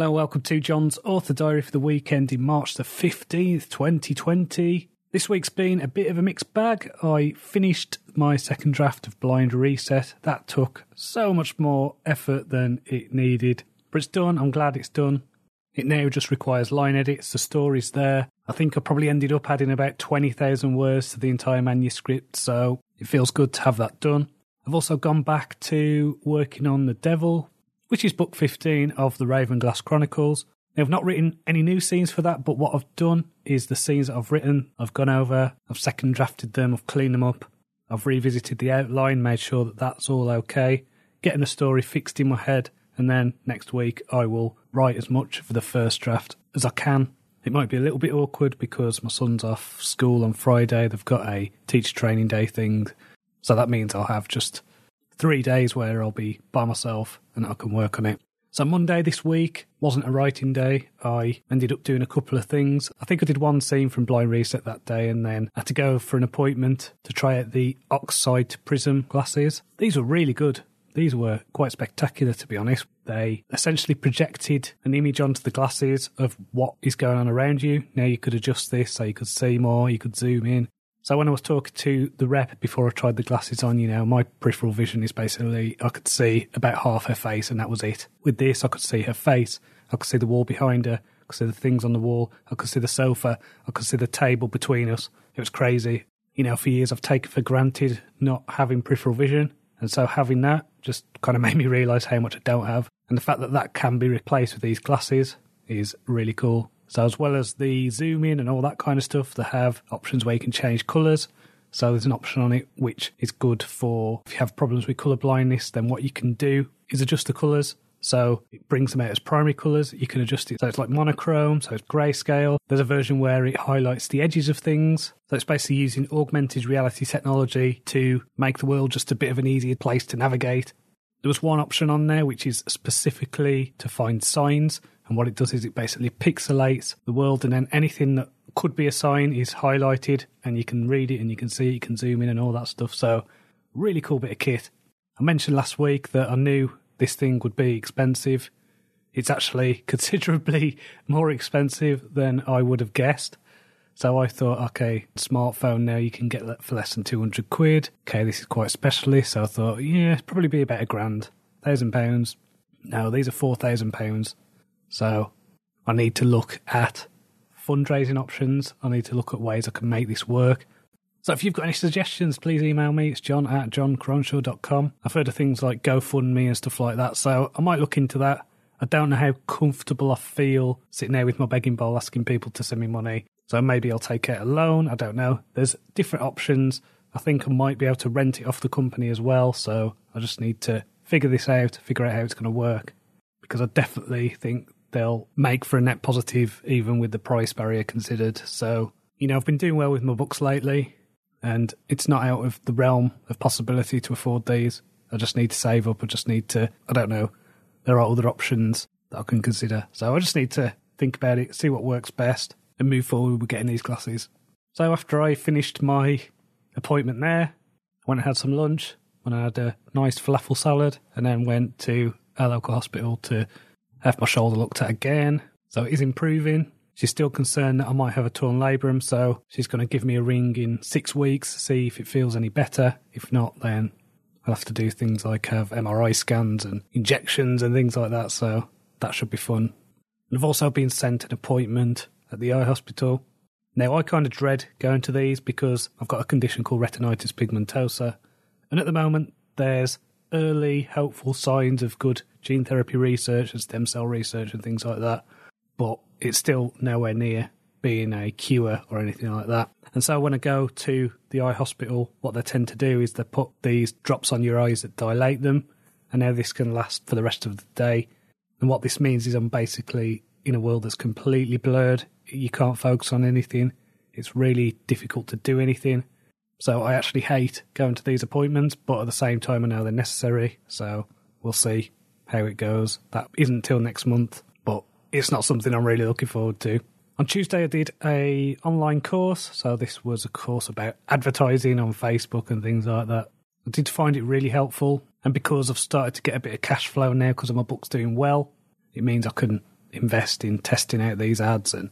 Hello, welcome to John's Author Diary for the weekend in March the 15th, 2020. This week's been a bit of a mixed bag. I finished my second draft of Blind Reset. That took so much more effort than it needed, but it's done. I'm glad it's done. It now just requires line edits. The story's there. I think I probably ended up adding about 20,000 words to the entire manuscript, so it feels good to have that done. I've also gone back to working on The Devil, which is book 15 of the Ravenglass Chronicles. I've not written any new scenes for that, but what I've done is the scenes that I've written, I've gone over, I've second drafted them, I've cleaned them up, I've revisited the outline, made sure that that's all okay, getting the story fixed in my head, and then next week I will write as much for the first draft as I can. It might be a little bit awkward because my son's off school on Friday, they've got a teacher training day thing, so that means I'll have just three days where I'll be by myself and I can work on it. So Monday this week wasn't a writing day. I ended up doing a couple of things. I think I did one scene from Blind Reset that day and then I had to go for an appointment to try out the OxSight prism glasses. These were really good. These were quite spectacular to be honest. They essentially projected an image onto the glasses of what is going on around you. Now you could adjust this so you could see more, you could zoom in. So when I was talking to the rep before I tried the glasses on, you know, my peripheral vision is basically I could see about half her face and that was it. With this, I could see her face, I could see the wall behind her, I could see the things on the wall, I could see the sofa, I could see the table between us. It was crazy. You know, for years I've taken for granted not having peripheral vision, and so having that just kind of made me realise how much I don't have. And the fact that that can be replaced with these glasses is really cool. So as well as the zoom in and all that kind of stuff, they have options where you can change colours. So there's an option on it which is good for if you have problems with colour blindness, then what you can do is adjust the colours. So it brings them out as primary colours. You can adjust it so it's like monochrome, so it's grayscale. There's a version where it highlights the edges of things. So it's basically using augmented reality technology to make the world just a bit of an easier place to navigate. There was one option on there which is specifically to find signs. And what it does is it basically pixelates the world, and then anything that could be a sign is highlighted, and you can read it and you can see it, you can zoom in and all that stuff. So, really cool bit of kit. I mentioned last week that I knew this thing would be expensive. It's actually considerably more expensive than I would have guessed. So I thought, okay, smartphone now you can get that for less than 200 quid. Okay, this is quite specialist. So I thought, yeah, probably be about a grand. Thousand pounds. No, these are four thousand pounds. So I need to look at fundraising options. I need to look at ways I can make this work. So if you've got any suggestions, please email me. It's john at johncronshaw.com. I've heard of things like GoFundMe and stuff like that, so I might look into that. I don't know how comfortable I feel sitting there with my begging bowl asking people to send me money. So maybe I'll take out a loan. I don't know. There's different options. I think I might be able to rent it off the company as well. So I just need to figure this out, figure out how it's going to work. Because I definitely think they'll make for a net positive, even with the price barrier considered. So, you know, I've been doing well with my books lately, and it's not out of the realm of possibility to afford these. I just need to save up. I just need to, I don't know, there are other options that I can consider. So I just need to think about it, see what works best, and move forward with getting these glasses. So after I finished my appointment there, I went and had some lunch, and I had a nice falafel salad, and then went to a local hospital to have my shoulder looked at again. So it is improving. She's still concerned that I might have a torn labrum, so she's going to give me a ring in six weeks, to see if it feels any better. If not, then I'll have to do things like have MRI scans and injections and things like that, so that should be fun. And I've also been sent an appointment at the eye hospital. Now, I kind of dread going to these because I've got a condition called retinitis pigmentosa, and at the moment, there's early helpful signs of good gene therapy research and stem cell research and things like that, but it's still nowhere near being a cure or anything like that. And so when I go to the eye hospital, what they tend to do is they put these drops on your eyes that dilate them, and now this can last for the rest of the day. And what this means is I'm basically in a world that's completely blurred. You can't focus on anything. It's really difficult to do anything. So I actually hate going to these appointments, but at the same time, I know they're necessary. So we'll see how it goes. That isn't till next month, but it's not something I'm really looking forward to. On Tuesday, I did a online course. So this was a course about advertising on Facebook and things like that. I did find it really helpful, and because I've started to get a bit of cash flow now because my book's doing well, it means I can invest in testing out these ads and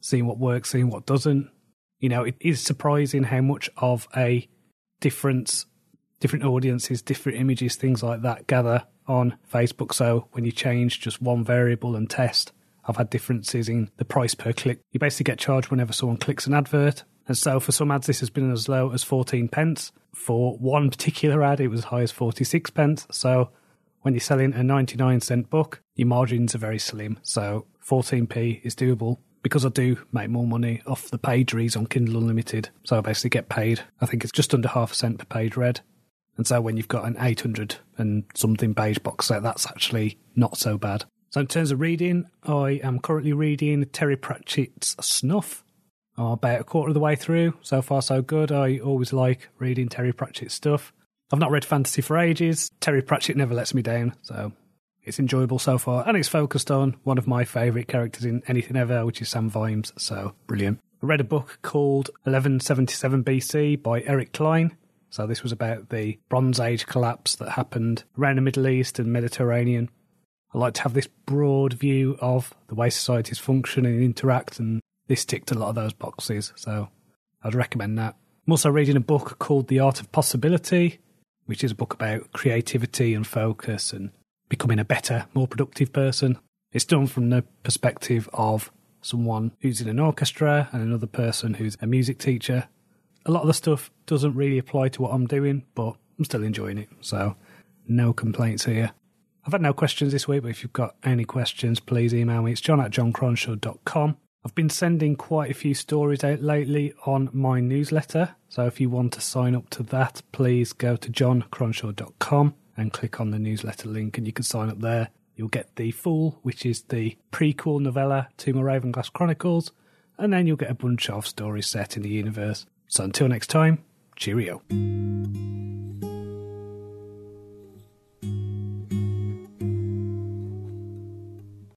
seeing what works, seeing what doesn't. You know, it is surprising how much of a difference different audiences, different images, things like that gather on Facebook. So when you change just one variable and test, I've had differences in the price per click. You basically get charged whenever someone clicks an advert. And so for some ads, this has been as low as 14 pence. For one particular ad, it was as high as 46 pence. So when you're selling a 99 cent book, your margins are very slim. So 14p is doable because I do make more money off the page reads on Kindle Unlimited. So I basically get paid, I think it's just under half a cent per page read. And so when you've got an 800 and something page box set, that's actually not so bad. So in terms of reading, I am currently reading Terry Pratchett's Snuff. I'm about a quarter of the way through. So far, so good. I always like reading Terry Pratchett stuff. I've not read fantasy for ages. Terry Pratchett never lets me down, so it's enjoyable so far. And it's focused on one of my favourite characters in anything ever, which is Sam Vimes. So brilliant. I read a book called 1177 BC by Eric Cline. So this was about the Bronze Age collapse that happened around the Middle East and Mediterranean. I like to have this broad view of the way societies function and interact, and this ticked a lot of those boxes, so I'd recommend that. I'm also reading a book called The Art of Possibility, which is a book about creativity and focus and becoming a better, more productive person. It's done from the perspective of someone who's in an orchestra and another person who's a music teacher a lot of the stuff doesn't really apply to what I'm doing, but I'm still enjoying it. So, no complaints here. I've had no questions this week, but if you've got any questions, please email me. It's john at johncronshaw.com. I've been sending quite a few stories out lately on my newsletter. So if you want to sign up to that, please go to johncronshaw.com and click on the newsletter link and you can sign up there. You'll get the full, which is the prequel novella to my Ravenglass Chronicles, and then you'll get a bunch of stories set in the universe. So until next time, cheerio.